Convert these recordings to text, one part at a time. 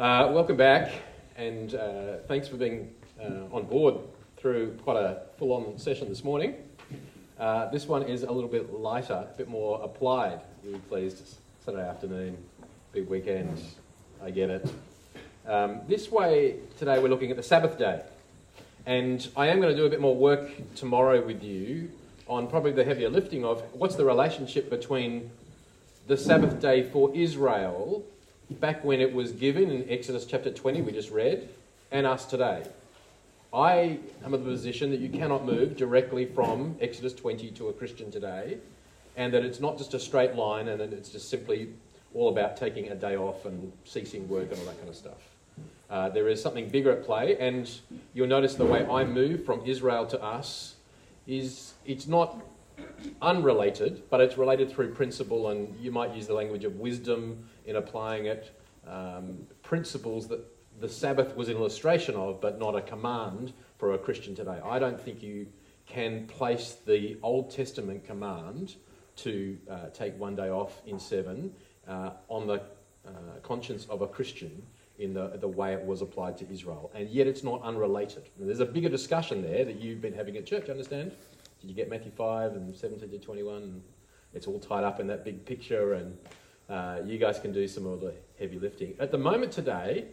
Uh, welcome back, and uh, thanks for being uh, on board through quite a full on session this morning. Uh, this one is a little bit lighter, a bit more applied. Really pleased. Saturday afternoon, big weekend, I get it. Um, this way, today we're looking at the Sabbath day. And I am going to do a bit more work tomorrow with you on probably the heavier lifting of what's the relationship between the Sabbath day for Israel back when it was given in Exodus chapter 20, we just read, and us today. I am of the position that you cannot move directly from Exodus 20 to a Christian today, and that it's not just a straight line and that it's just simply all about taking a day off and ceasing work and all that kind of stuff. Uh, there is something bigger at play, and you'll notice the way I move from Israel to us is it's not unrelated, but it's related through principle, and you might use the language of wisdom in applying it. Um, principles that the Sabbath was an illustration of, but not a command for a Christian today. I don't think you can place the Old Testament command to uh, take one day off in seven uh, on the uh, conscience of a Christian in the, the way it was applied to Israel. And yet it's not unrelated. And there's a bigger discussion there that you've been having at church, understand? Did you get Matthew 5 and 17 to 21? It's all tied up in that big picture, and uh, you guys can do some of the heavy lifting. At the moment today,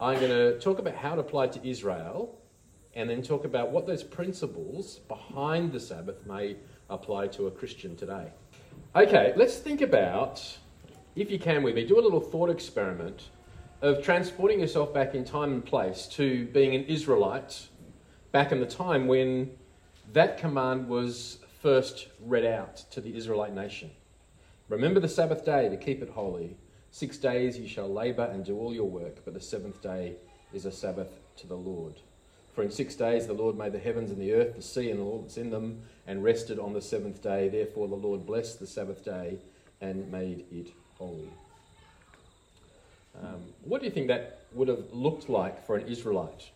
I'm going to talk about how it applied to Israel and then talk about what those principles behind the Sabbath may apply to a Christian today. Okay, let's think about, if you can with me, do a little thought experiment of transporting yourself back in time and place to being an Israelite back in the time when that command was first read out to the Israelite nation. Remember the Sabbath day to keep it holy. Six days you shall labour and do all your work, but the seventh day is a Sabbath to the Lord. For in six days the Lord made the heavens and the earth, the sea and all that's in them, and rested on the seventh day. Therefore the Lord blessed the Sabbath day and made it holy. Um, what do you think that would have looked like for an Israelite?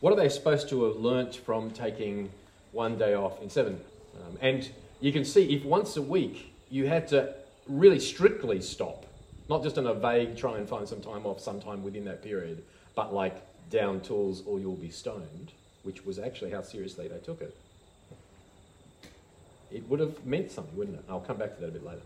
What are they supposed to have learnt from taking one day off in seven. Um, and you can see if once a week you had to really strictly stop, not just in a vague try and find some time off sometime within that period, but like down tools or you'll be stoned, which was actually how seriously they took it. It would have meant something, wouldn't it? I'll come back to that a bit later.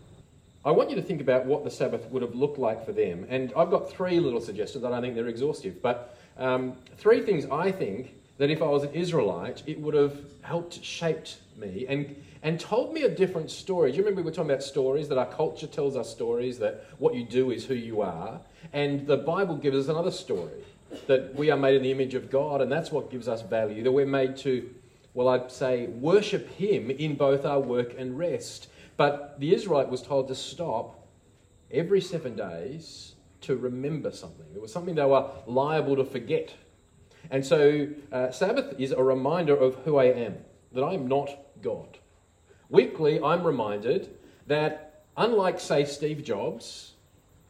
I want you to think about what the Sabbath would have looked like for them. And I've got three little suggestions. That I think they're exhaustive, but um, three things I think that if I was an Israelite, it would have helped shaped me and, and told me a different story. Do you remember we were talking about stories, that our culture tells us stories, that what you do is who you are? And the Bible gives us another story, that we are made in the image of God, and that's what gives us value, that we're made to, well, I'd say, worship Him in both our work and rest. But the Israelite was told to stop every seven days to remember something. It was something they were liable to forget and so, uh, Sabbath is a reminder of who I am, that I am not God. Weekly, I'm reminded that, unlike, say, Steve Jobs,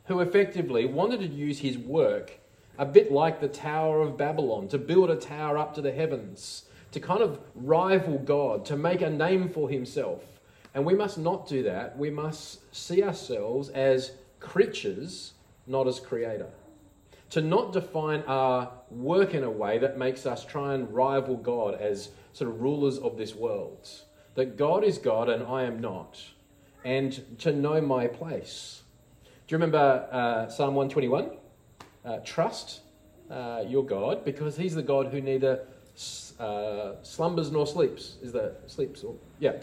who effectively wanted to use his work a bit like the Tower of Babylon, to build a tower up to the heavens, to kind of rival God, to make a name for himself. And we must not do that. We must see ourselves as creatures, not as creator to not define our work in a way that makes us try and rival God as sort of rulers of this world. That God is God and I am not. And to know my place. Do you remember uh, Psalm 121? Uh, trust uh, your God because He's the God who neither uh, slumbers nor sleeps. Is that sleeps? Or, yeah.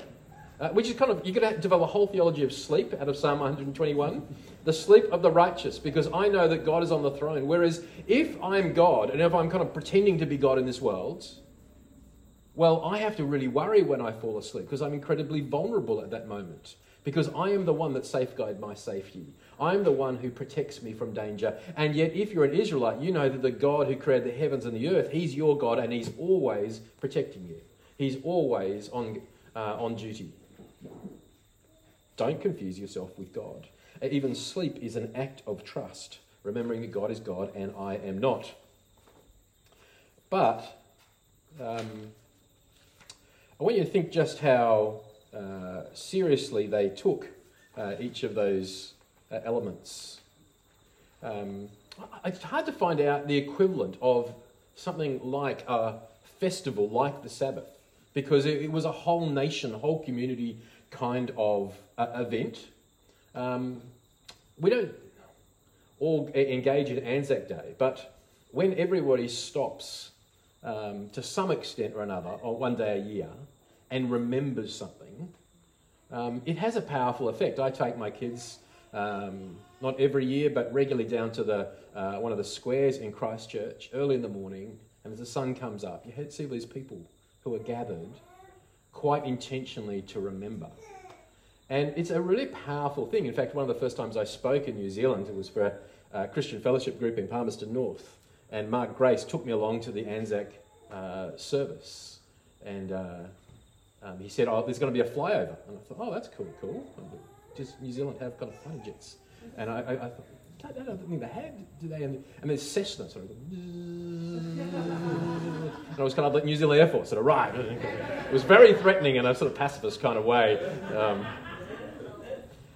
Uh, which is kind of, you're going to develop a whole theology of sleep out of Psalm 121 the sleep of the righteous, because I know that God is on the throne. Whereas if I'm God, and if I'm kind of pretending to be God in this world, well, I have to really worry when I fall asleep because I'm incredibly vulnerable at that moment. Because I am the one that safeguards my safety. I'm the one who protects me from danger. And yet, if you're an Israelite, you know that the God who created the heavens and the earth, He's your God and He's always protecting you. He's always on, uh, on duty. Don't confuse yourself with God. Even sleep is an act of trust, remembering that God is God and I am not. But um, I want you to think just how uh, seriously they took uh, each of those uh, elements. Um, it's hard to find out the equivalent of something like a festival like the Sabbath because it, it was a whole nation, whole community kind of uh, event. Um, we don't all engage in Anzac Day, but when everybody stops um, to some extent or another on one day a year and remembers something, um, it has a powerful effect. I take my kids, um, not every year, but regularly down to the, uh, one of the squares in Christchurch early in the morning, and as the sun comes up, you see these people who are gathered quite intentionally to remember. And it's a really powerful thing. In fact, one of the first times I spoke in New Zealand, it was for a, a Christian fellowship group in Palmerston North. And Mark Grace took me along to the Anzac uh, service. And uh, um, he said, Oh, there's going to be a flyover. And I thought, Oh, that's cool, cool. Does New Zealand have kind of fighter jets? And I, I, I thought, I don't think they had, do they? And, and there's Cessna sort of. and I was kind of like New Zealand Air Force sort of right. It was very threatening in a sort of pacifist kind of way. Um,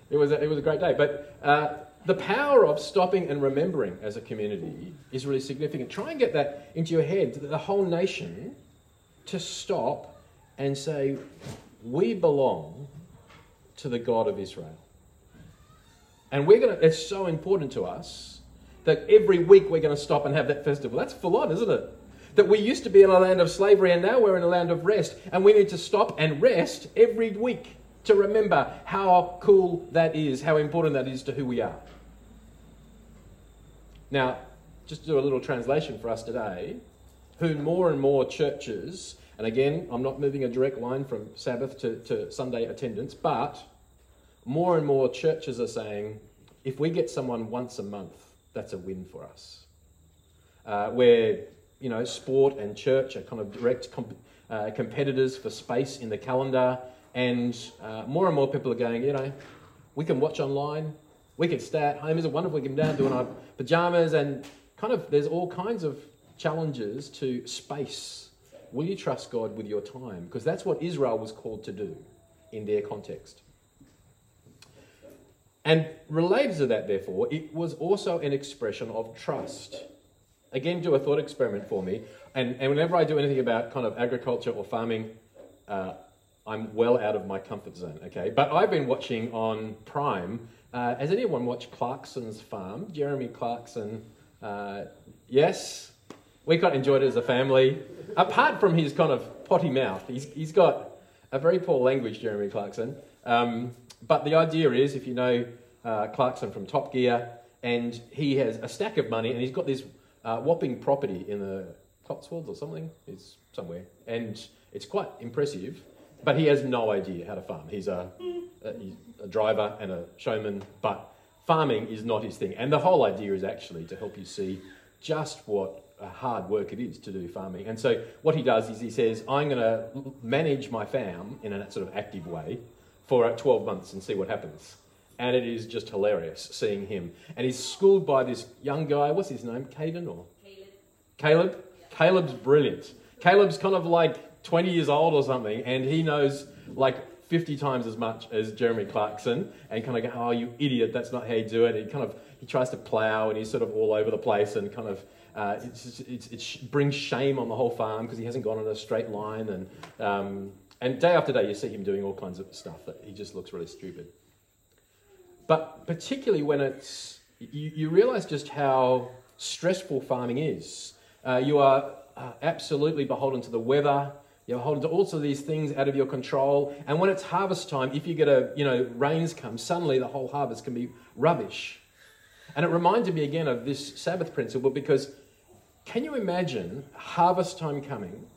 it was a, it was a great day, but uh, the power of stopping and remembering as a community is really significant. Try and get that into your head. The whole nation to stop and say, "We belong to the God of Israel." And we're going to, it's so important to us that every week we're going to stop and have that festival. That's full on, isn't it? That we used to be in a land of slavery and now we're in a land of rest. And we need to stop and rest every week to remember how cool that is, how important that is to who we are. Now, just to do a little translation for us today, who more and more churches, and again, I'm not moving a direct line from Sabbath to, to Sunday attendance, but more and more churches are saying if we get someone once a month, that's a win for us. Uh, where, you know, sport and church are kind of direct comp- uh, competitors for space in the calendar, and uh, more and more people are going, you know, we can watch online, we can stay at home, isn't wonderful? We can down doing our pajamas, and kind of there's all kinds of challenges to space. Will you trust God with your time? Because that's what Israel was called to do in their context. And related to that, therefore, it was also an expression of trust. Again, do a thought experiment for me. And, and whenever I do anything about kind of agriculture or farming, uh, I'm well out of my comfort zone, okay? But I've been watching on Prime. Uh, has anyone watched Clarkson's Farm? Jeremy Clarkson. Uh, yes? We quite enjoyed it as a family. Apart from his kind of potty mouth, he's, he's got a very poor language, Jeremy Clarkson. Um, but the idea is, if you know uh, Clarkson from Top Gear, and he has a stack of money, and he's got this uh, whopping property in the Cotswolds or something. It's somewhere, and it's quite impressive. But he has no idea how to farm. He's a, a, he's a driver and a showman, but farming is not his thing. And the whole idea is actually to help you see just what hard work it is to do farming. And so what he does is he says, I'm going to manage my farm in a sort of active way for 12 months and see what happens. And it is just hilarious seeing him. And he's schooled by this young guy. What's his name? Caden or? Caleb. Caleb? Yeah. Caleb's brilliant. Caleb's kind of like 20 years old or something, and he knows like 50 times as much as Jeremy Clarkson and kind of go, oh, you idiot, that's not how you do it. And he kind of, he tries to plow and he's sort of all over the place and kind of, uh, it's, it's, it brings shame on the whole farm because he hasn't gone in a straight line. And um, and day after day, you see him doing all kinds of stuff that he just looks really stupid. But particularly when it's, you, you realize just how stressful farming is. Uh, you are uh, absolutely beholden to the weather. You're beholden to also these things out of your control. And when it's harvest time, if you get a, you know, rains come, suddenly the whole harvest can be rubbish. And it reminded me again of this Sabbath principle because can you imagine harvest time coming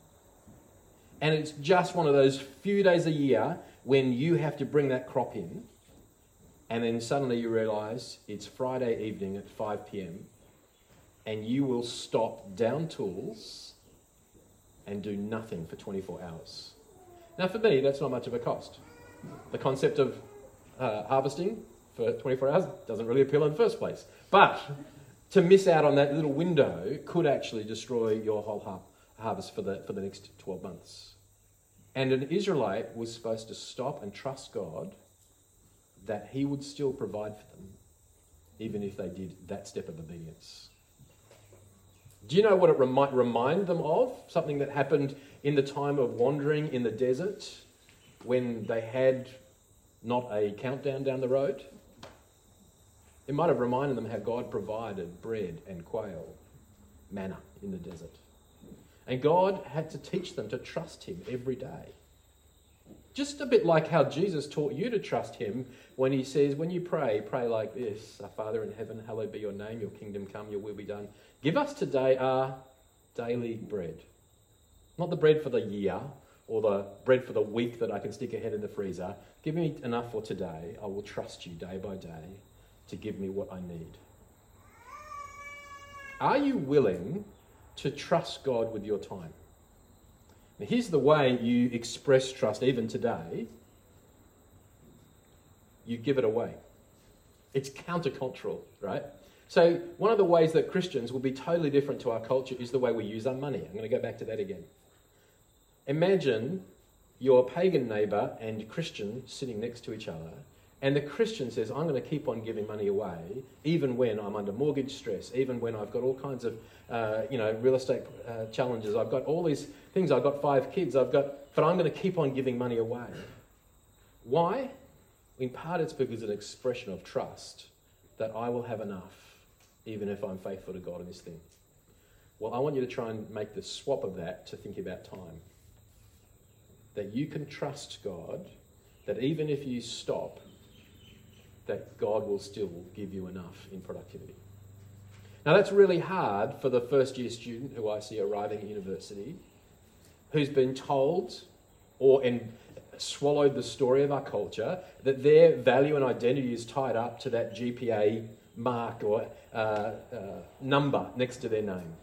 and it's just one of those few days a year when you have to bring that crop in. And then suddenly you realize it's Friday evening at 5 p.m. and you will stop down tools and do nothing for 24 hours. Now, for me, that's not much of a cost. The concept of uh, harvesting for 24 hours doesn't really appeal in the first place. But to miss out on that little window could actually destroy your whole har- harvest for the, for the next 12 months. And an Israelite was supposed to stop and trust God that he would still provide for them, even if they did that step of obedience. Do you know what it might remind them of? Something that happened in the time of wandering in the desert when they had not a countdown down the road? It might have reminded them how God provided bread and quail, manna in the desert. And God had to teach them to trust Him every day. Just a bit like how Jesus taught you to trust Him when He says, when you pray, pray like this Our Father in heaven, hallowed be your name, your kingdom come, your will be done. Give us today our daily bread. Not the bread for the year or the bread for the week that I can stick ahead in the freezer. Give me enough for today. I will trust you day by day to give me what I need. Are you willing to trust God with your time? Now, here's the way you express trust even today you give it away. It's countercultural, right? So, one of the ways that Christians will be totally different to our culture is the way we use our money. I'm going to go back to that again. Imagine your pagan neighbor and Christian sitting next to each other, and the Christian says, I'm going to keep on giving money away, even when I'm under mortgage stress, even when I've got all kinds of, uh, you know, real estate uh, challenges. I've got all these things. I've got five kids. I've got, but I'm going to keep on giving money away. Why? In part, it's because it's an expression of trust that I will have enough, even if I'm faithful to God in this thing. Well, I want you to try and make the swap of that to think about time. That you can trust God, that even if you stop, that God will still give you enough in productivity. Now, that's really hard for the first year student who I see arriving at university, who's been told or and swallowed the story of our culture that their value and identity is tied up to that GPA mark or uh, uh, number next to their name.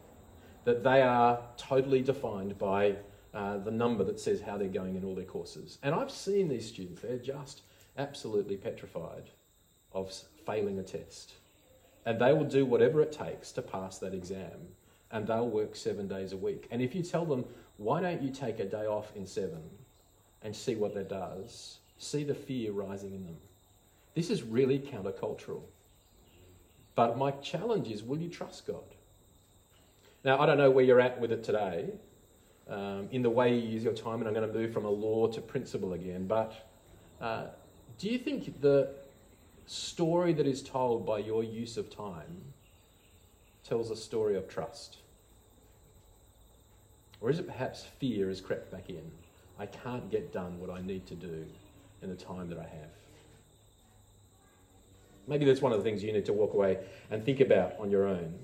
That they are totally defined by uh, the number that says how they're going in all their courses. And I've seen these students, they're just absolutely petrified of failing a test. And they will do whatever it takes to pass that exam. And they'll work seven days a week. And if you tell them, why don't you take a day off in seven and see what that does, see the fear rising in them. This is really countercultural. But my challenge is will you trust God? Now, I don't know where you're at with it today, um, in the way you use your time, and I'm going to move from a law to principle again. But uh, do you think the story that is told by your use of time tells a story of trust? Or is it perhaps fear has crept back in? I can't get done what I need to do in the time that I have. Maybe that's one of the things you need to walk away and think about on your own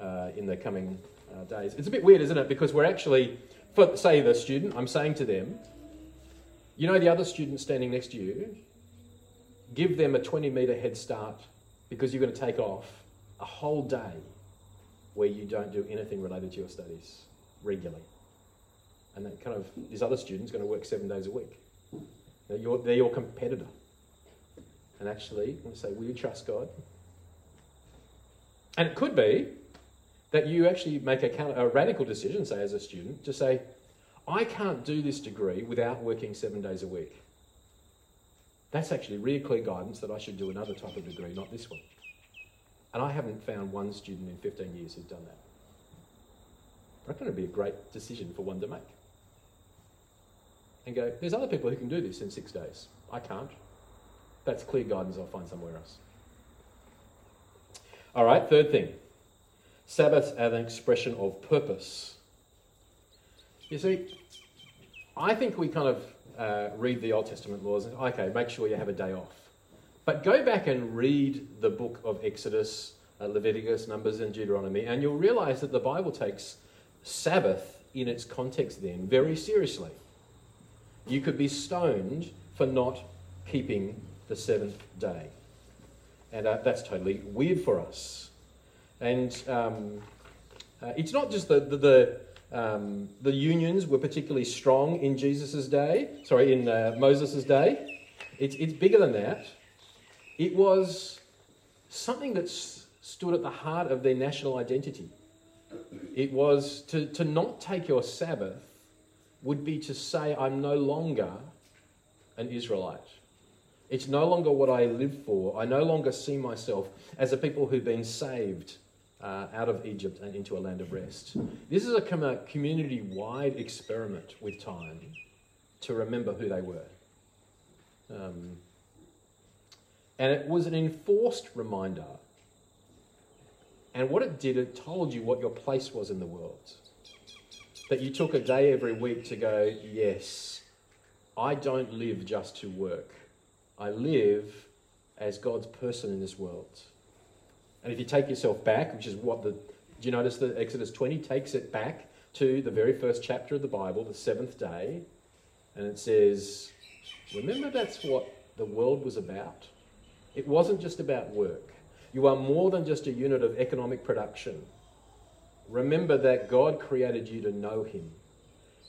uh, in the coming uh, days. It's a bit weird, isn't it? Because we're actually, for say the student, I'm saying to them, you know the other student standing next to you, give them a 20 metre head start because you're going to take off a whole day where you don't do anything related to your studies regularly. And that kind of, this other student's going to work seven days a week. They're your, they're your competitor. And actually, I want to say, will you trust God? And it could be that you actually make a, a radical decision, say, as a student, to say, I can't do this degree without working seven days a week. That's actually really clear guidance that I should do another type of degree, not this one. And I haven't found one student in 15 years who's done that. I reckon it'd be a great decision for one to make. And go, there's other people who can do this in six days. I can't. That's clear guidance I'll find somewhere else. All right, third thing Sabbath as an expression of purpose. You see, I think we kind of uh, read the Old Testament laws and, okay, make sure you have a day off. But go back and read the book of Exodus, uh, Leviticus, Numbers, and Deuteronomy, and you'll realize that the Bible takes Sabbath in its context then very seriously. You could be stoned for not keeping the seventh day. And uh, that's totally weird for us. And um, uh, it's not just the, the, the um, the unions were particularly strong in Jesus' day, sorry, in uh, Moses' day. It's, it's bigger than that. It was something that s- stood at the heart of their national identity. It was to, to not take your Sabbath would be to say, I'm no longer an Israelite. It's no longer what I live for. I no longer see myself as a people who've been saved uh, out of Egypt and into a land of rest. This is a community wide experiment with time to remember who they were. Um, and it was an enforced reminder. And what it did, it told you what your place was in the world. That you took a day every week to go, yes, I don't live just to work. I live as God's person in this world. And if you take yourself back, which is what the, do you notice that Exodus 20 takes it back to the very first chapter of the Bible, the seventh day, and it says, remember that's what the world was about? It wasn't just about work. You are more than just a unit of economic production. Remember that God created you to know Him,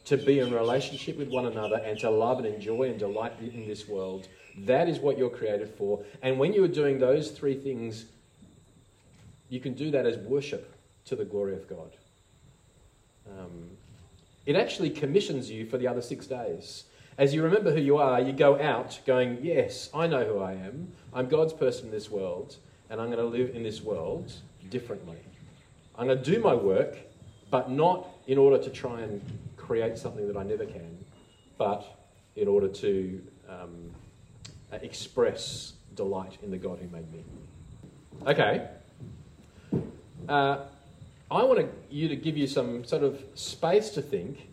to be in relationship with one another, and to love and enjoy and delight in this world. That is what you're created for. And when you are doing those three things, you can do that as worship to the glory of God. Um, it actually commissions you for the other six days. As you remember who you are, you go out going, Yes, I know who I am. I'm God's person in this world, and I'm going to live in this world differently. I'm going to do my work, but not in order to try and create something that I never can, but in order to um, express delight in the God who made me. Okay, uh, I want you to give you some sort of space to think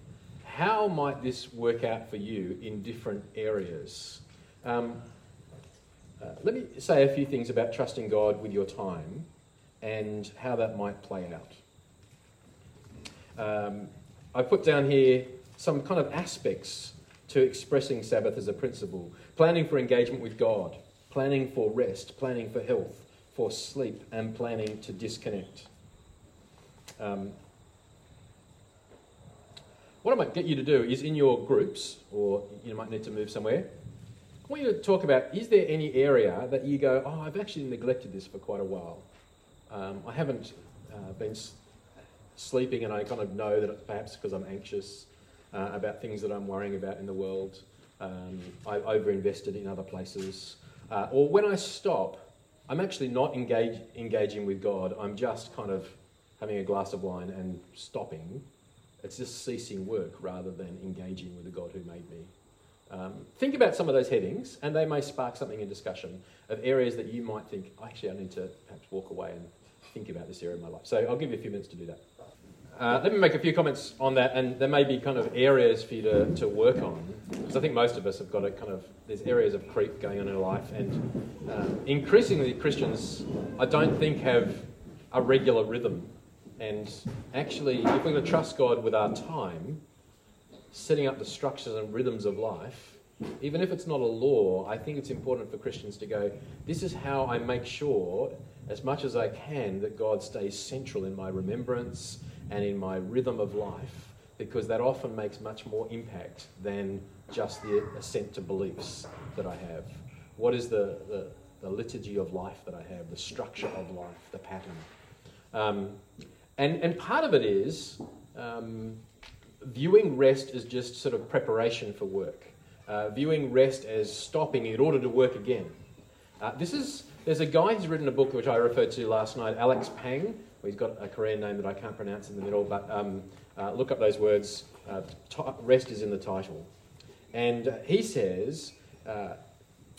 how might this work out for you in different areas? Um, uh, let me say a few things about trusting God with your time and how that might play out. Um, I put down here some kind of aspects to expressing Sabbath as a principle planning for engagement with God, planning for rest, planning for health, for sleep and planning to disconnect. Um, what I might get you to do is in your groups, or you might need to move somewhere, I want you to talk about is there any area that you go, oh, I've actually neglected this for quite a while. Um, I haven't uh, been s- sleeping, and I kind of know that perhaps because I'm anxious uh, about things that I'm worrying about in the world. Um, I overinvested in other places. Uh, or when I stop, I'm actually not engage, engaging with God. I'm just kind of having a glass of wine and stopping. It's just ceasing work rather than engaging with the God who made me. Um, think about some of those headings, and they may spark something in discussion of areas that you might think, actually, I need to perhaps walk away and think about this area in my life. So I'll give you a few minutes to do that. Uh, let me make a few comments on that, and there may be kind of areas for you to, to work on, because I think most of us have got a kind of, there's areas of creep going on in our life, and um, increasingly Christians, I don't think, have a regular rhythm. And actually, if we're going to trust God with our time, setting up the structures and rhythms of life, even if it's not a law, I think it's important for Christians to go, this is how I make sure, as much as I can, that God stays central in my remembrance and in my rhythm of life, because that often makes much more impact than just the assent to beliefs that I have. What is the, the, the liturgy of life that I have, the structure of life, the pattern? Um, and, and part of it is um, viewing rest as just sort of preparation for work, uh, viewing rest as stopping in order to work again. Uh, this is, there's a guy who's written a book which I referred to last night, Alex Pang, he's got a Korean name that I can't pronounce in the middle, but um, uh, look up those words. Uh, rest is in the title. And uh, he says, uh,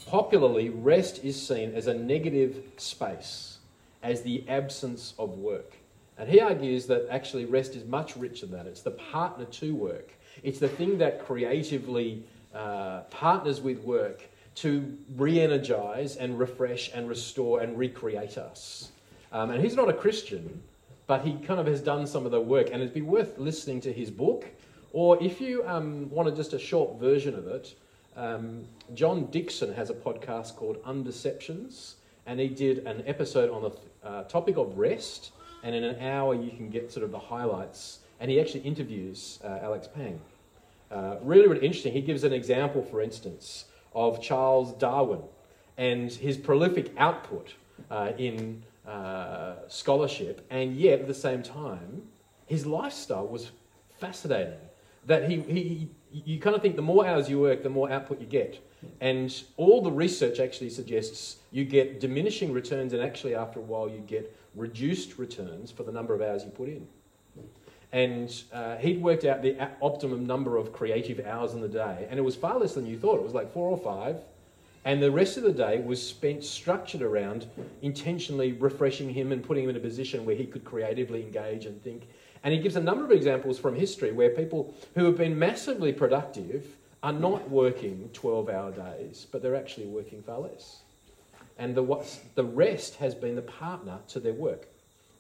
popularly, rest is seen as a negative space, as the absence of work. And he argues that actually rest is much richer than that. It's the partner to work, it's the thing that creatively uh, partners with work to re energize and refresh and restore and recreate us. Um, and he's not a Christian, but he kind of has done some of the work, and it'd be worth listening to his book. Or if you um, wanted just a short version of it, um, John Dickson has a podcast called Undeceptions, and he did an episode on the uh, topic of rest, and in an hour you can get sort of the highlights. And he actually interviews uh, Alex Pang. Uh, really, really interesting. He gives an example, for instance, of Charles Darwin and his prolific output uh, in uh, scholarship, and yet at the same time, his lifestyle was fascinating. that he, he, you kind of think the more hours you work, the more output you get. And all the research actually suggests you get diminishing returns, and actually, after a while, you get reduced returns for the number of hours you put in. And uh, he'd worked out the optimum number of creative hours in the day, and it was far less than you thought. It was like four or five. And the rest of the day was spent structured around intentionally refreshing him and putting him in a position where he could creatively engage and think. And he gives a number of examples from history where people who have been massively productive are not working 12 hour days, but they're actually working far less. And the, what's, the rest has been the partner to their work.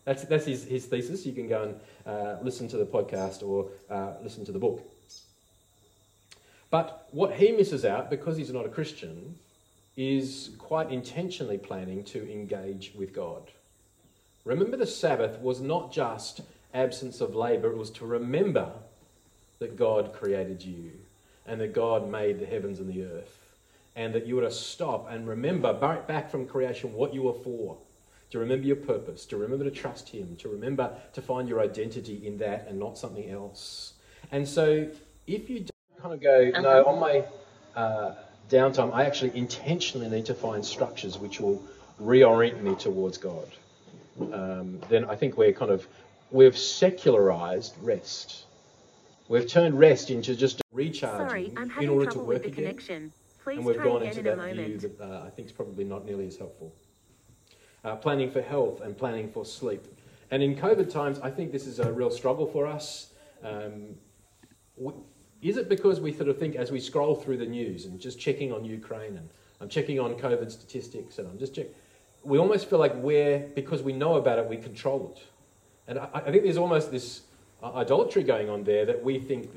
That's, that's his, his thesis. You can go and uh, listen to the podcast or uh, listen to the book. But what he misses out, because he's not a Christian, is quite intentionally planning to engage with God. Remember, the Sabbath was not just absence of labour, it was to remember that God created you and that God made the heavens and the earth, and that you were to stop and remember back from creation what you were for. To remember your purpose, to remember to trust Him, to remember to find your identity in that and not something else. And so, if you kind of go, no, on my uh, downtime, I actually intentionally need to find structures which will reorient me towards God. Um, then I think we're kind of we've secularized rest. We've turned rest into just recharging Sorry, in order to work again. Connection. Please and we've gone into that view that uh, I think is probably not nearly as helpful. Uh, planning for health and planning for sleep. And in COVID times, I think this is a real struggle for us. Um, is it because we sort of think as we scroll through the news and just checking on Ukraine and I'm checking on COVID statistics and I'm just checking, we almost feel like we're, because we know about it, we control it. And I, I think there's almost this idolatry going on there that we think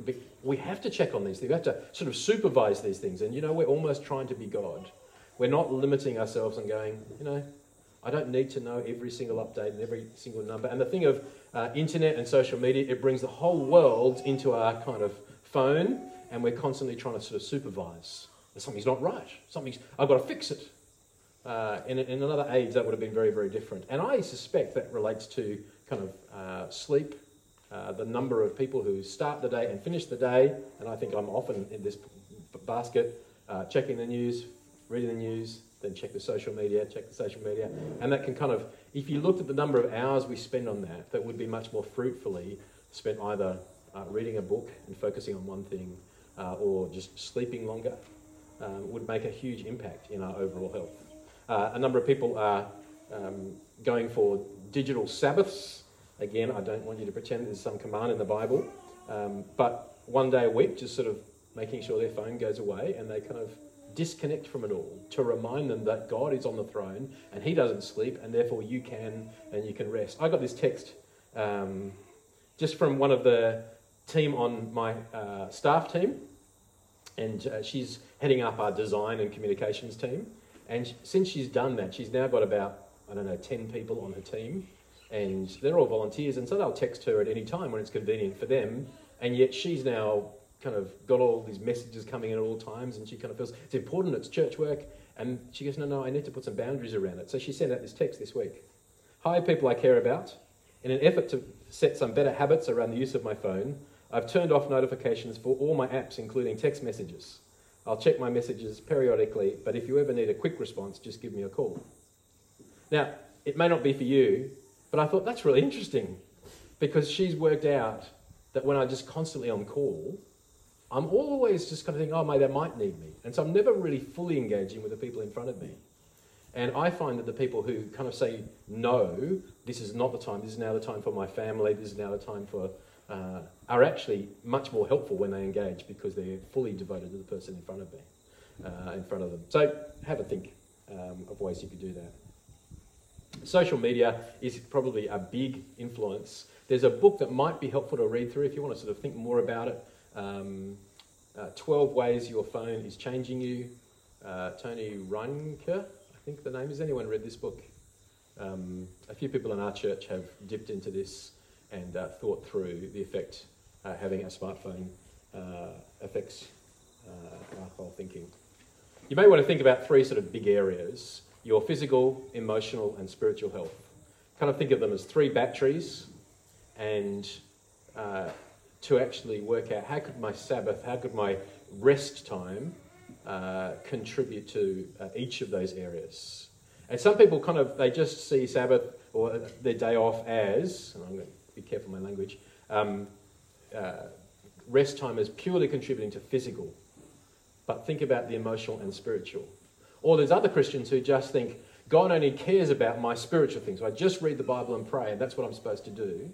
we have to check on these things. We have to sort of supervise these things. And, you know, we're almost trying to be God. We're not limiting ourselves and going, you know, I don't need to know every single update and every single number. And the thing of uh, internet and social media, it brings the whole world into our kind of phone, and we're constantly trying to sort of supervise. Something's not right. Something's, I've got to fix it. Uh, in, in, another age, that would have been very, very different. And I suspect that relates to kind of uh, sleep, uh, the number of people who start the day and finish the day. And I think I'm often in this basket, uh, checking the news, reading the news, then check the social media, check the social media. And that can kind of, if you looked at the number of hours we spend on that, that would be much more fruitfully spent either uh, reading a book and focusing on one thing uh, or just sleeping longer um, would make a huge impact in our overall health. Uh, a number of people are um, going for digital Sabbaths. Again, I don't want you to pretend there's some command in the Bible, um, but one day a week, just sort of making sure their phone goes away and they kind of disconnect from it all to remind them that God is on the throne and He doesn't sleep, and therefore you can and you can rest. I got this text um, just from one of the team on my uh, staff team, and uh, she's heading up our design and communications team. And since she's done that, she's now got about, I don't know, 10 people on her team, and they're all volunteers, and so they'll text her at any time when it's convenient for them. And yet she's now kind of got all these messages coming in at all times, and she kind of feels it's important, it's church work. And she goes, No, no, I need to put some boundaries around it. So she sent out this text this week Hi, people I care about. In an effort to set some better habits around the use of my phone, I've turned off notifications for all my apps, including text messages. I'll check my messages periodically, but if you ever need a quick response, just give me a call. Now, it may not be for you, but I thought that's really interesting because she's worked out that when I'm just constantly on call, I'm always just kind of thinking, oh, mate, they might need me. And so I'm never really fully engaging with the people in front of me. And I find that the people who kind of say, no, this is not the time, this is now the time for my family, this is now the time for uh, are actually much more helpful when they engage because they're fully devoted to the person in front of me, uh, in front of them. So have a think um, of ways you could do that. Social media is probably a big influence. There's a book that might be helpful to read through if you want to sort of think more about it. Um, uh, 12 Ways Your Phone is Changing You. Uh, Tony Reinke, I think the name is. Anyone read this book? Um, a few people in our church have dipped into this and uh, thought through the effect uh, having a smartphone uh, affects uh, our whole thinking. You may want to think about three sort of big areas your physical, emotional, and spiritual health. Kind of think of them as three batteries, and uh, to actually work out how could my Sabbath, how could my rest time uh, contribute to uh, each of those areas. And some people kind of, they just see Sabbath or their day off as, and I'm going to be careful my language, um, uh, rest time is purely contributing to physical. But think about the emotional and spiritual. Or there's other Christians who just think, God only cares about my spiritual things. So I just read the Bible and pray, and that's what I'm supposed to do.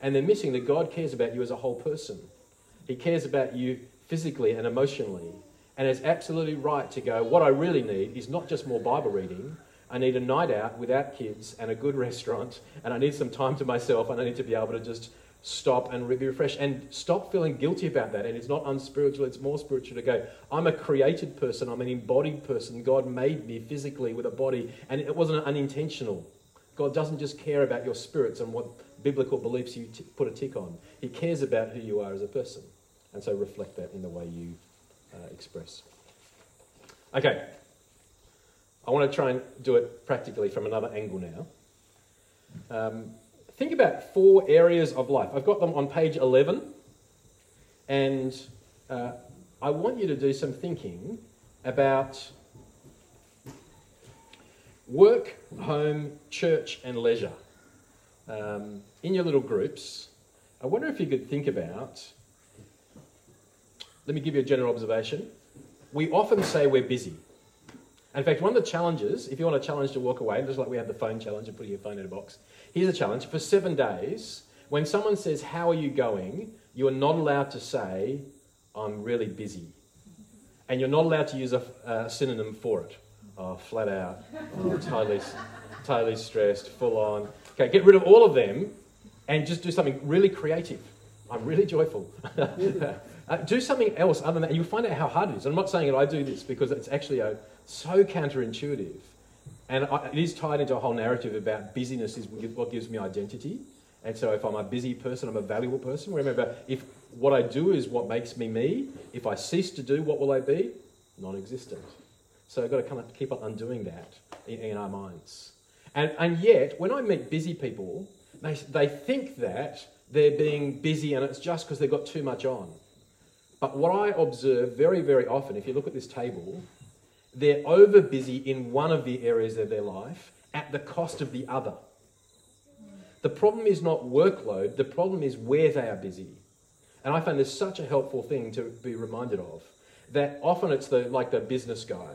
And they're missing that God cares about you as a whole person. He cares about you physically and emotionally. And it's absolutely right to go, what I really need is not just more Bible reading. I need a night out without kids and a good restaurant, and I need some time to myself, and I need to be able to just stop and be refreshed and stop feeling guilty about that. And it's not unspiritual, it's more spiritual to go, I'm a created person, I'm an embodied person. God made me physically with a body, and it wasn't unintentional. God doesn't just care about your spirits and what biblical beliefs you t- put a tick on, He cares about who you are as a person. And so reflect that in the way you uh, express. Okay, I want to try and do it practically from another angle now. Um, think about four areas of life. I've got them on page 11, and uh, I want you to do some thinking about work, home, church, and leisure. Um, in your little groups, I wonder if you could think about. Let me give you a general observation. We often say we're busy. In fact, one of the challenges, if you want a challenge to walk away, just like we have the phone challenge of putting your phone in a box, here's a challenge. For seven days, when someone says, How are you going? you are not allowed to say, I'm really busy. And you're not allowed to use a, a synonym for it. Oh, flat out. Oh, totally, totally stressed, full on. Okay, get rid of all of them and just do something really creative. I'm really joyful. uh, do something else other than that. You'll find out how hard it is. I'm not saying that I do this because it's actually a, so counterintuitive. And I, it is tied into a whole narrative about busyness is what gives me identity. And so if I'm a busy person, I'm a valuable person. Remember, if what I do is what makes me me, if I cease to do, what will I be? Non existent. So I've got to kind of keep on undoing that in, in our minds. And, and yet, when I meet busy people, they, they think that they're being busy and it's just because they've got too much on. But what I observe very, very often, if you look at this table, they're over busy in one of the areas of their life at the cost of the other. The problem is not workload, the problem is where they are busy. And I find this such a helpful thing to be reminded of. That often it's the, like the business guy,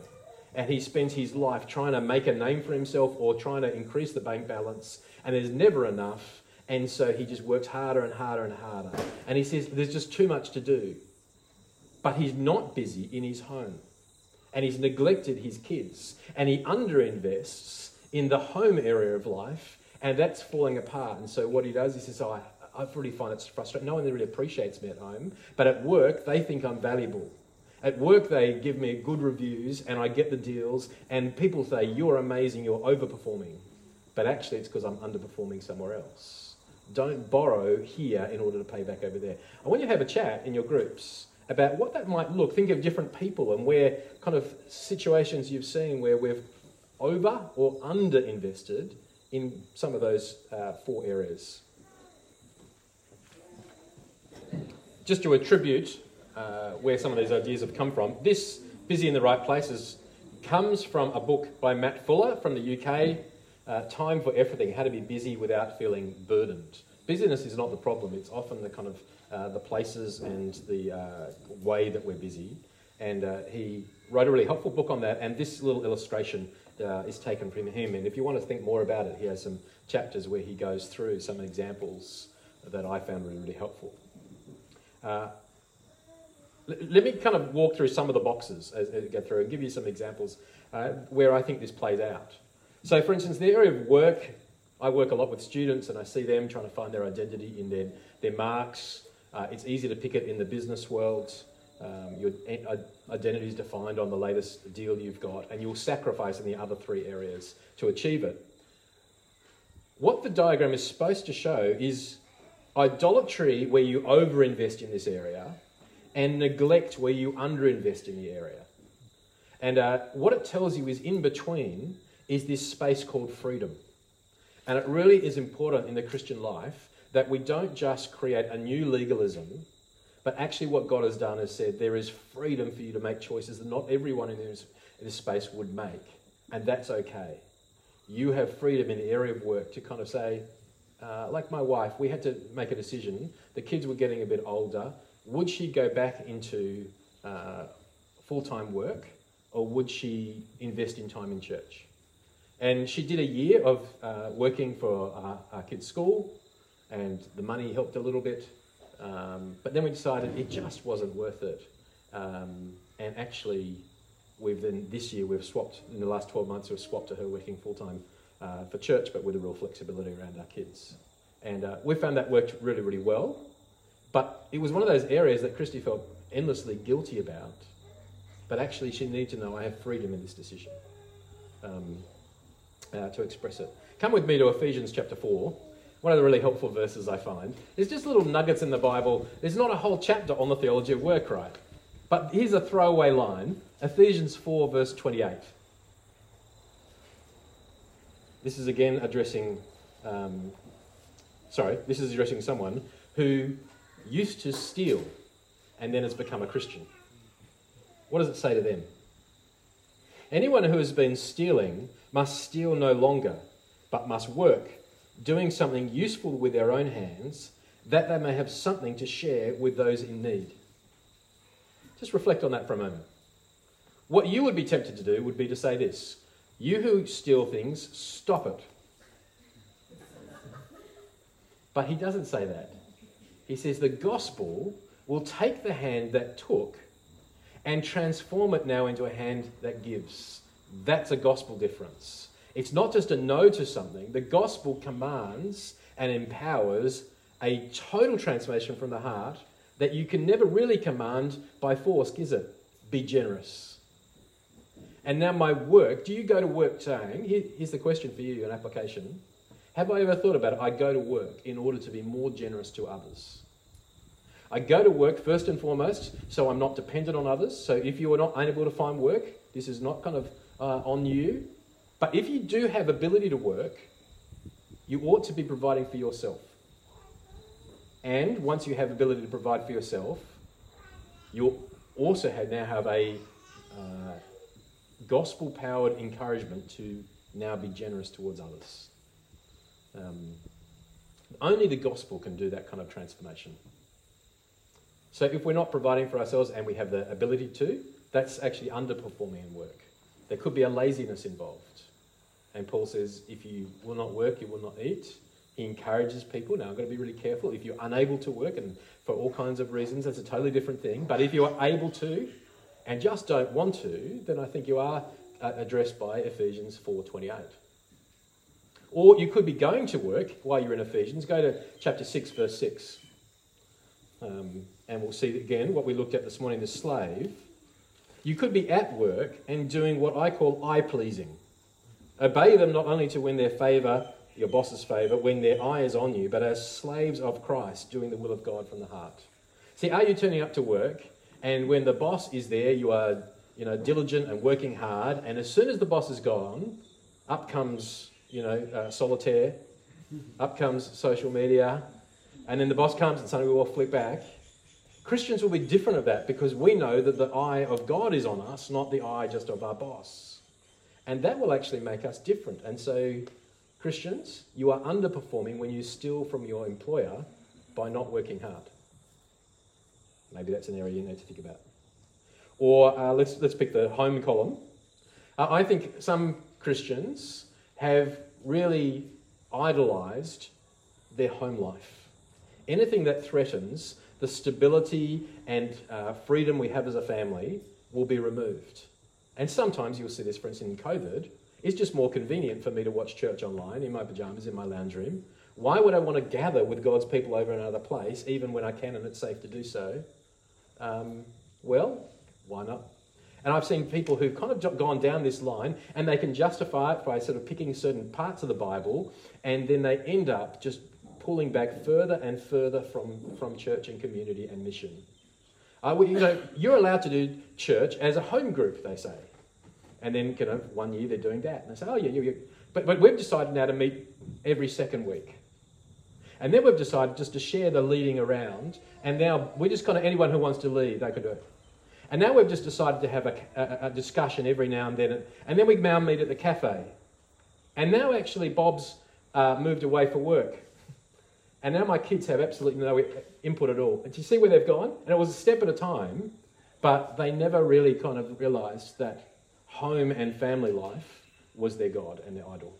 and he spends his life trying to make a name for himself or trying to increase the bank balance, and there's never enough, and so he just works harder and harder and harder. And he says there's just too much to do. But he's not busy in his home and he's neglected his kids and he underinvests in the home area of life and that's falling apart. And so what he does, he says, oh, I, really find it frustrating. No one really appreciates me at home, but at work, they think I'm valuable. At work, they give me good reviews and I get the deals, and people say, You're amazing, you're overperforming. But actually, it's because I'm underperforming somewhere else. Don't borrow here in order to pay back over there. I want you to have a chat in your groups about what that might look. Think of different people and where kind of situations you've seen where we've over or under invested in some of those uh, four areas. Just to attribute uh, where some of these ideas have come from, this Busy in the Right Places comes from a book by Matt Fuller from the UK, uh, Time for Everything How to Be Busy Without Feeling Burdened. Busyness is not the problem, it's often the kind of uh, the places and the uh, way that we're busy. And uh, he wrote a really helpful book on that, and this little illustration uh, is taken from him. And if you want to think more about it, he has some chapters where he goes through some examples that I found really, really helpful. Uh, let me kind of walk through some of the boxes as, as go through and give you some examples where I think this plays out. So, for instance, the area of work, I work a lot with students and I see them trying to find their identity in their, their marks, uh, it's easy to pick it in the business world. Um, your identity is defined on the latest deal you've got, and you'll sacrifice in the other three areas to achieve it. What the diagram is supposed to show is idolatry where you overinvest in this area, and neglect where you underinvest in the area. And uh, what it tells you is in between is this space called freedom. And it really is important in the Christian life that we don't just create a new legalism, but actually what God has done is said there is freedom for you to make choices that not everyone in this, in this space would make. And that's okay. You have freedom in the area of work to kind of say, uh, like my wife, we had to make a decision. The kids were getting a bit older. Would she go back into uh, full time work or would she invest in time in church? And she did a year of uh, working for our, our, kids' school, and the money helped a little bit. Um, but then we decided it just wasn't worth it. Um, and actually, we've then this year we've swapped in the last 12 months we've swapped to her working full time uh, for church, but with a real flexibility around our kids. And uh, we found that worked really, really well. But it was one of those areas that Christy felt endlessly guilty about. But actually, she needed to know I have freedom in this decision um, uh, to express it. Come with me to Ephesians chapter 4. One of the really helpful verses I find. There's just little nuggets in the Bible. There's not a whole chapter on the theology of work, right? But here's a throwaway line Ephesians 4, verse 28. This is again addressing, um, sorry, this is addressing someone who used to steal and then has become a Christian. What does it say to them? Anyone who has been stealing must steal no longer, but must work, doing something useful with their own hands, that they may have something to share with those in need. Just reflect on that for a moment. What you would be tempted to do would be to say this You who steal things, stop it. But he doesn't say that. He says the gospel will take the hand that took and transform it now into a hand that gives. That's a gospel difference. It's not just a no to something, the gospel commands and empowers a total transformation from the heart that you can never really command by force, is it? Be generous. And now, my work, do you go to work saying, here's the question for you, an application. Have I ever thought about it? I go to work in order to be more generous to others. I go to work first and foremost so I'm not dependent on others. So if you are not unable to find work, this is not kind of uh, on you. But if you do have ability to work, you ought to be providing for yourself. And once you have ability to provide for yourself, you also have, now have a uh, gospel powered encouragement to now be generous towards others. Um, only the gospel can do that kind of transformation. So if we're not providing for ourselves and we have the ability to, that's actually underperforming in work. There could be a laziness involved. And Paul says, if you will not work, you will not eat. He encourages people. Now, I've got to be really careful. If you're unable to work, and for all kinds of reasons, that's a totally different thing. But if you are able to and just don't want to, then I think you are uh, addressed by Ephesians 4.28. Or you could be going to work while you're in Ephesians. Go to chapter 6, verse 6. Um, and we'll see again what we looked at this morning the slave. You could be at work and doing what I call eye pleasing. Obey them not only to win their favour, your boss's favour, when their eye is on you, but as slaves of Christ, doing the will of God from the heart. See, are you turning up to work and when the boss is there, you are you know, diligent and working hard, and as soon as the boss is gone, up comes you know, uh, solitaire, up comes social media, and then the boss comes and suddenly we all flip back. Christians will be different of that because we know that the eye of God is on us, not the eye just of our boss. And that will actually make us different. And so Christians, you are underperforming when you steal from your employer by not working hard. Maybe that's an area you need to think about. Or uh, let's, let's pick the home column. Uh, I think some Christians have really idolized their home life. Anything that threatens the stability and uh, freedom we have as a family will be removed. And sometimes you'll see this, for instance, in COVID it's just more convenient for me to watch church online in my pajamas in my lounge room. Why would I want to gather with God's people over another place, even when I can and it's safe to do so? Um, well, why not? And I've seen people who've kind of gone down this line and they can justify it by sort of picking certain parts of the Bible and then they end up just pulling back further and further from, from church and community and mission. Uh, well, you know, you're allowed to do church as a home group, they say. And then, you know, one year they're doing that. And they say, oh, yeah, yeah, yeah. But, but we've decided now to meet every second week. And then we've decided just to share the leading around. And now we're just kind of anyone who wants to lead, they could do it. And now we've just decided to have a, a, a discussion every now and then. And then we now meet at the cafe. And now actually Bob's uh, moved away for work. And now my kids have absolutely no input at all. And do you see where they've gone? And it was a step at a time, but they never really kind of realised that home and family life was their God and their idol.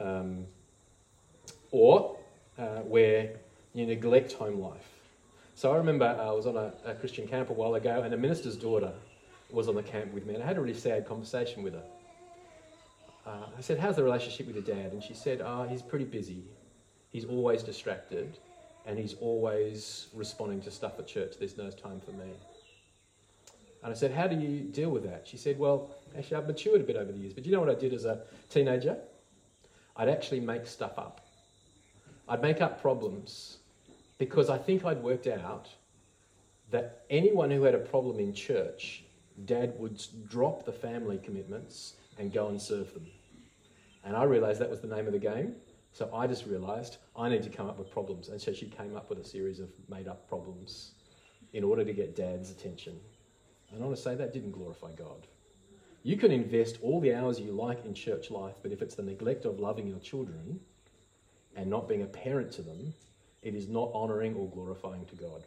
Um, or uh, where you neglect home life. So I remember uh, I was on a, a, Christian camp a while ago, and a minister's daughter was on the camp with me, and I had a really sad conversation with her. Uh, I said, How's the relationship with your dad? And she said, Oh, he's pretty busy. He's always distracted, and he's always responding to stuff at church. There's no time for me. And I said, How do you deal with that? She said, Well, actually, I've matured a bit over the years. But you know what I did as a teenager? I'd actually make stuff up. I'd make up problems because I think I'd worked out that anyone who had a problem in church, dad would drop the family commitments and go and serve them. And I realised that was the name of the game. So I just realised I need to come up with problems. And so she came up with a series of made up problems in order to get dad's attention. And I want to say that didn't glorify God. You can invest all the hours you like in church life, but if it's the neglect of loving your children and not being a parent to them, it is not honouring or glorifying to God.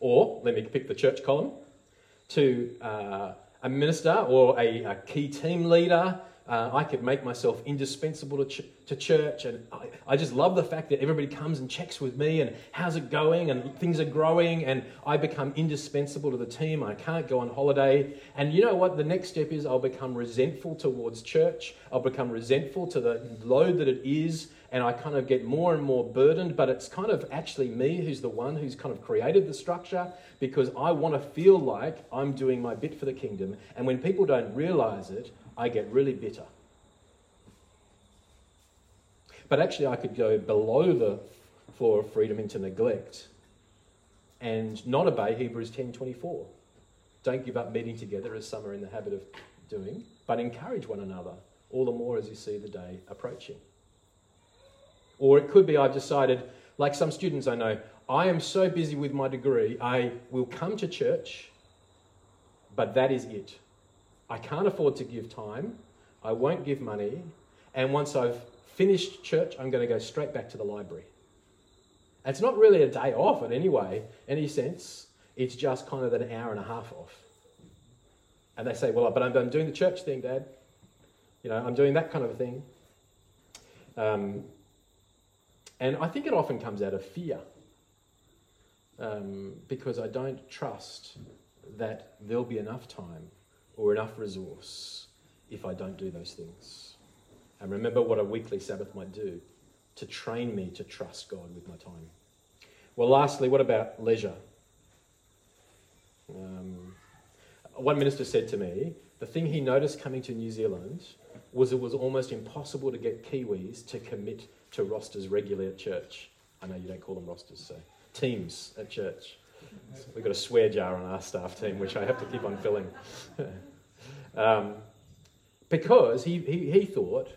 Or, let me pick the church column, to uh, a minister or a, a key team leader uh, I could make myself indispensable to, ch- to church. And I, I just love the fact that everybody comes and checks with me and how's it going and things are growing. And I become indispensable to the team. I can't go on holiday. And you know what? The next step is I'll become resentful towards church. I'll become resentful to the load that it is. And I kind of get more and more burdened. But it's kind of actually me who's the one who's kind of created the structure because I want to feel like I'm doing my bit for the kingdom. And when people don't realize it, I get really bitter. But actually, I could go below the floor of freedom into neglect and not obey Hebrews 10:24. Don't give up meeting together as some are in the habit of doing, but encourage one another, all the more as you see the day approaching. Or it could be I've decided, like some students I know, I am so busy with my degree, I will come to church, but that is it. I can't afford to give time. I won't give money. And once I've finished church, I'm going to go straight back to the library. It's not really a day off in any way, any sense. It's just kind of an hour and a half off. And they say, well, but I'm, I'm doing the church thing, Dad. You know, I'm doing that kind of a thing. Um, and I think it often comes out of fear um, because I don't trust that there'll be enough time or enough resource if I don't do those things. And remember what a weekly Sabbath might do to train me to trust God with my time. Well, lastly, what about leisure? Um, one minister said to me, the thing he noticed coming to New Zealand was it was almost impossible to get Kiwis to commit to rosters regularly at church. I know you don't call them rosters, so teams at church. We've got a swear jar on our staff team, which I have to keep on filling. um, because he, he, he thought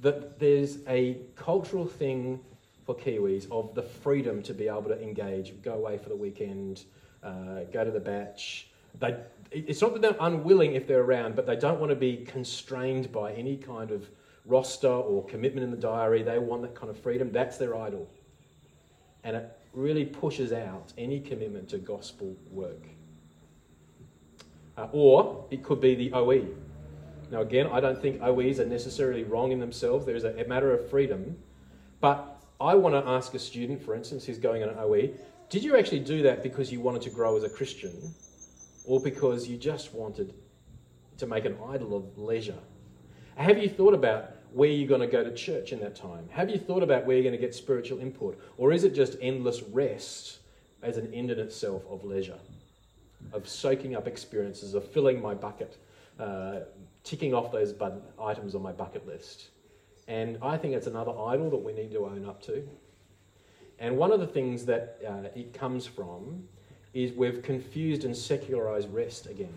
that there's a cultural thing for Kiwis of the freedom to be able to engage, go away for the weekend, uh, go to the bach. They, it's not that they're unwilling if they're around, but they don't want to be constrained by any kind of roster or commitment in the diary. They want that kind of freedom. That's their idol. And it really pushes out any commitment to gospel work. Uh, or it could be the OE. Now, again, I don't think OEs are necessarily wrong in themselves. There is a, a matter of freedom. But I want to ask a student, for instance, who's going on an OE, did you actually do that because you wanted to grow as a Christian or because you just wanted to make an idol of leisure? Have you thought about where are you're going to go to church in that time? Have you thought about where you're going to get spiritual input? Or is it just endless rest as an end in itself of leisure, of soaking up experiences, of filling my bucket, uh, ticking off those items on my bucket list? And I think it's another idol that we need to own up to. And one of the things that uh, it comes from is we've confused and secularized rest again.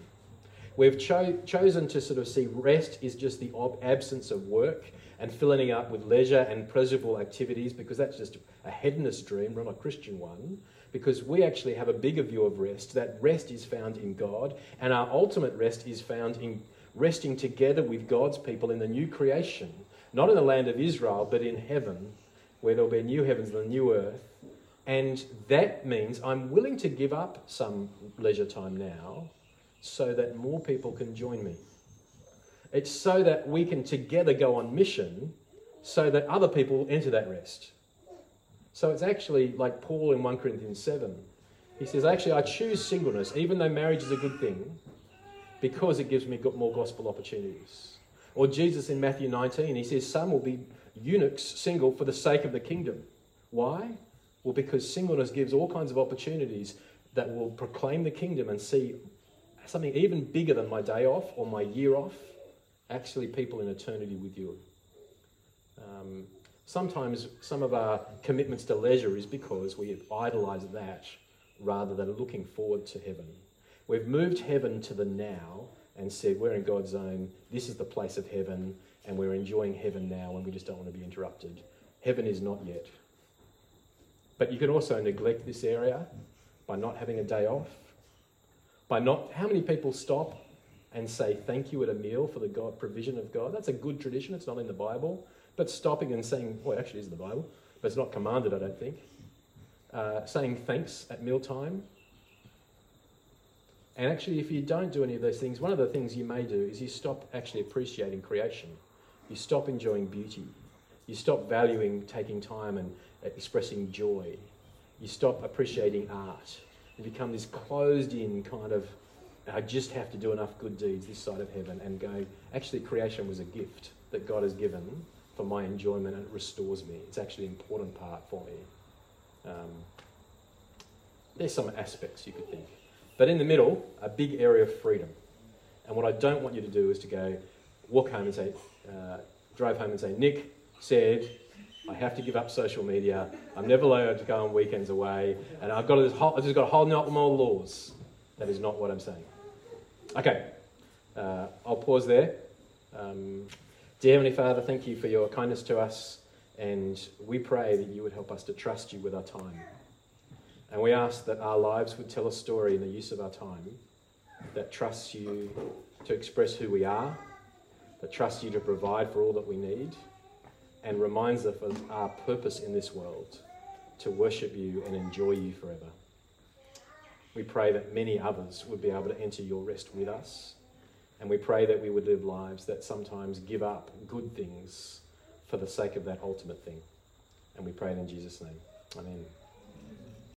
We've cho- chosen to sort of see rest is just the ob- absence of work and filling up with leisure and pleasurable activities because that's just a hedonist dream, not a Christian one. Because we actually have a bigger view of rest. That rest is found in God, and our ultimate rest is found in resting together with God's people in the new creation, not in the land of Israel, but in heaven, where there'll be new heavens and a new earth. And that means I'm willing to give up some leisure time now so that more people can join me. It's so that we can together go on mission so that other people enter that rest. So it's actually like Paul in 1 Corinthians 7. He says, Actually, I choose singleness, even though marriage is a good thing, because it gives me more gospel opportunities. Or Jesus in Matthew 19, he says, Some will be eunuchs single for the sake of the kingdom. Why? Well, because singleness gives all kinds of opportunities that will proclaim the kingdom and see something even bigger than my day off or my year off actually people in eternity with you. Um, sometimes some of our commitments to leisure is because we idolize that rather than looking forward to heaven. We've moved heaven to the now and said we're in God's zone, this is the place of heaven, and we're enjoying heaven now and we just don't want to be interrupted. Heaven is not yet. But you can also neglect this area by not having a day off. By not, how many people stop and say thank you at a meal for the God, provision of God. That's a good tradition. It's not in the Bible. But stopping and saying, well, actually, is in the Bible, but it's not commanded, I don't think. Uh, saying thanks at mealtime. And actually, if you don't do any of those things, one of the things you may do is you stop actually appreciating creation. You stop enjoying beauty. You stop valuing taking time and expressing joy. You stop appreciating art. You become this closed in kind of I just have to do enough good deeds this side of heaven and go, actually, creation was a gift that God has given for my enjoyment and it restores me. It's actually an important part for me. Um, there's some aspects you could think. But in the middle, a big area of freedom. And what I don't want you to do is to go, walk home and say, uh, drive home and say, Nick said, I have to give up social media. I'm never allowed to go on weekends away. And I've got this whole, I've just got a whole lot more laws. That is not what I'm saying. Okay, uh, I'll pause there. Um, dear Heavenly Father, thank you for your kindness to us, and we pray that you would help us to trust you with our time. And we ask that our lives would tell a story in the use of our time that trusts you to express who we are, that trusts you to provide for all that we need, and reminds us of our purpose in this world to worship you and enjoy you forever. We pray that many others would be able to enter your rest with us. And we pray that we would live lives that sometimes give up good things for the sake of that ultimate thing. And we pray it in Jesus' name. Amen.